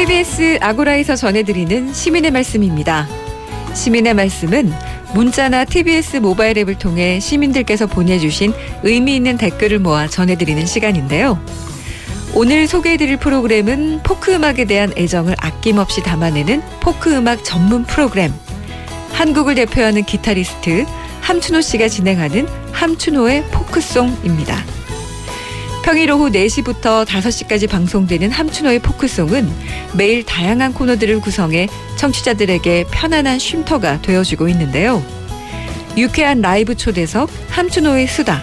KBS 아고라에서 전해드리는 시민의 말씀입니다. 시민의 말씀은 문자나 TBS 모바일 앱을 통해 시민들께서 보내주신 의미 있는 댓글을 모아 전해드리는 시간인데요. 오늘 소개해드릴 프로그램은 포크 음악에 대한 애정을 아낌없이 담아내는 포크 음악 전문 프로그램. 한국을 대표하는 기타리스트 함춘호 씨가 진행하는 함춘호의 포크송입니다. 평일 오후 4시부터 5시까지 방송되는 함춘호의 포크송은 매일 다양한 코너들을 구성해 청취자들에게 편안한 쉼터가 되어주고 있는데요. 유쾌한 라이브 초대석 함춘호의 수다,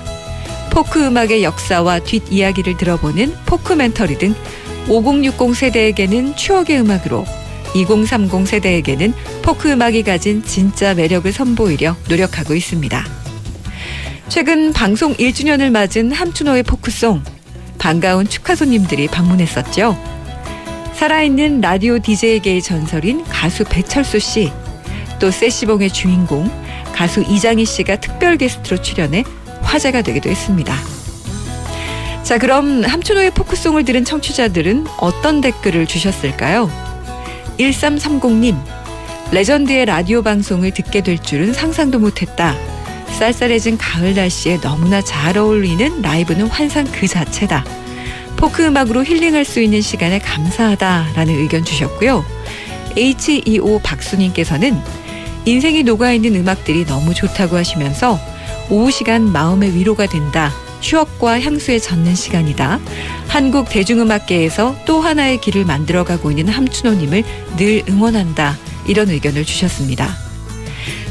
포크 음악의 역사와 뒷이야기를 들어보는 포크멘터리 등 5060 세대에게는 추억의 음악으로 2030 세대에게는 포크 음악이 가진 진짜 매력을 선보이려 노력하고 있습니다. 최근 방송 1주년을 맞은 함춘호의 포크송 반가운 축하 손님들이 방문했었죠. 살아있는 라디오 DJ계의 전설인 가수 배철수 씨, 또 세시봉의 주인공 가수 이장희 씨가 특별 게스트로 출연해 화제가 되기도 했습니다. 자, 그럼 함춘호의 포크송을 들은 청취자들은 어떤 댓글을 주셨을까요? 1330님, 레전드의 라디오 방송을 듣게 될 줄은 상상도 못했다. 쌀쌀해진 가을 날씨에 너무나 잘 어울리는 라이브는 환상 그 자체다. 포크 음악으로 힐링할 수 있는 시간에 감사하다라는 의견 주셨고요. HEO 박수님께서는 인생이 녹아있는 음악들이 너무 좋다고 하시면서 오후 시간 마음의 위로가 된다. 추억과 향수에 젖는 시간이다. 한국 대중음악계에서 또 하나의 길을 만들어가고 있는 함춘호님을 늘 응원한다. 이런 의견을 주셨습니다.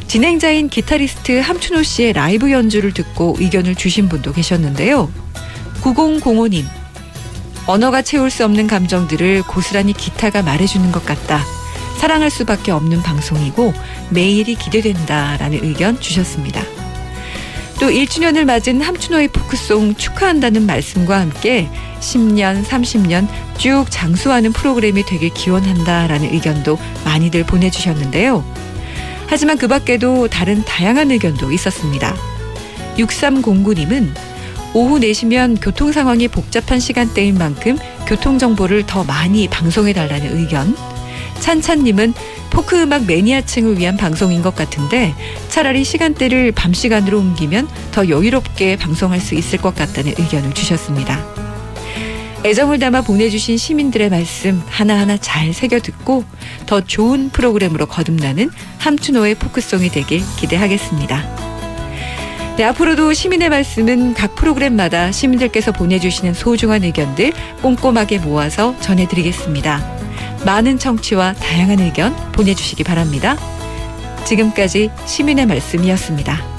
진행자인 기타리스트 함춘호 씨의 라이브 연주를 듣고 의견을 주신 분도 계셨는데요. 9005님, 언어가 채울 수 없는 감정들을 고스란히 기타가 말해주는 것 같다. 사랑할 수밖에 없는 방송이고 매일이 기대된다 라는 의견 주셨습니다. 또 1주년을 맞은 함춘호의 포크송 축하한다는 말씀과 함께 10년, 30년 쭉 장수하는 프로그램이 되길 기원한다 라는 의견도 많이들 보내주셨는데요. 하지만 그 밖에도 다른 다양한 의견도 있었습니다. 6309님은 오후 4시면 교통 상황이 복잡한 시간대인 만큼 교통 정보를 더 많이 방송해 달라는 의견. 찬찬님은 포크 음악 매니아층을 위한 방송인 것 같은데 차라리 시간대를 밤 시간으로 옮기면 더 여유롭게 방송할 수 있을 것 같다는 의견을 주셨습니다. 애정을 담아 보내주신 시민들의 말씀 하나하나 잘 새겨 듣고 더 좋은 프로그램으로 거듭나는 함춘호의 포크송이 되길 기대하겠습니다. 네, 앞으로도 시민의 말씀은 각 프로그램마다 시민들께서 보내주시는 소중한 의견들 꼼꼼하게 모아서 전해드리겠습니다. 많은 청취와 다양한 의견 보내주시기 바랍니다. 지금까지 시민의 말씀이었습니다.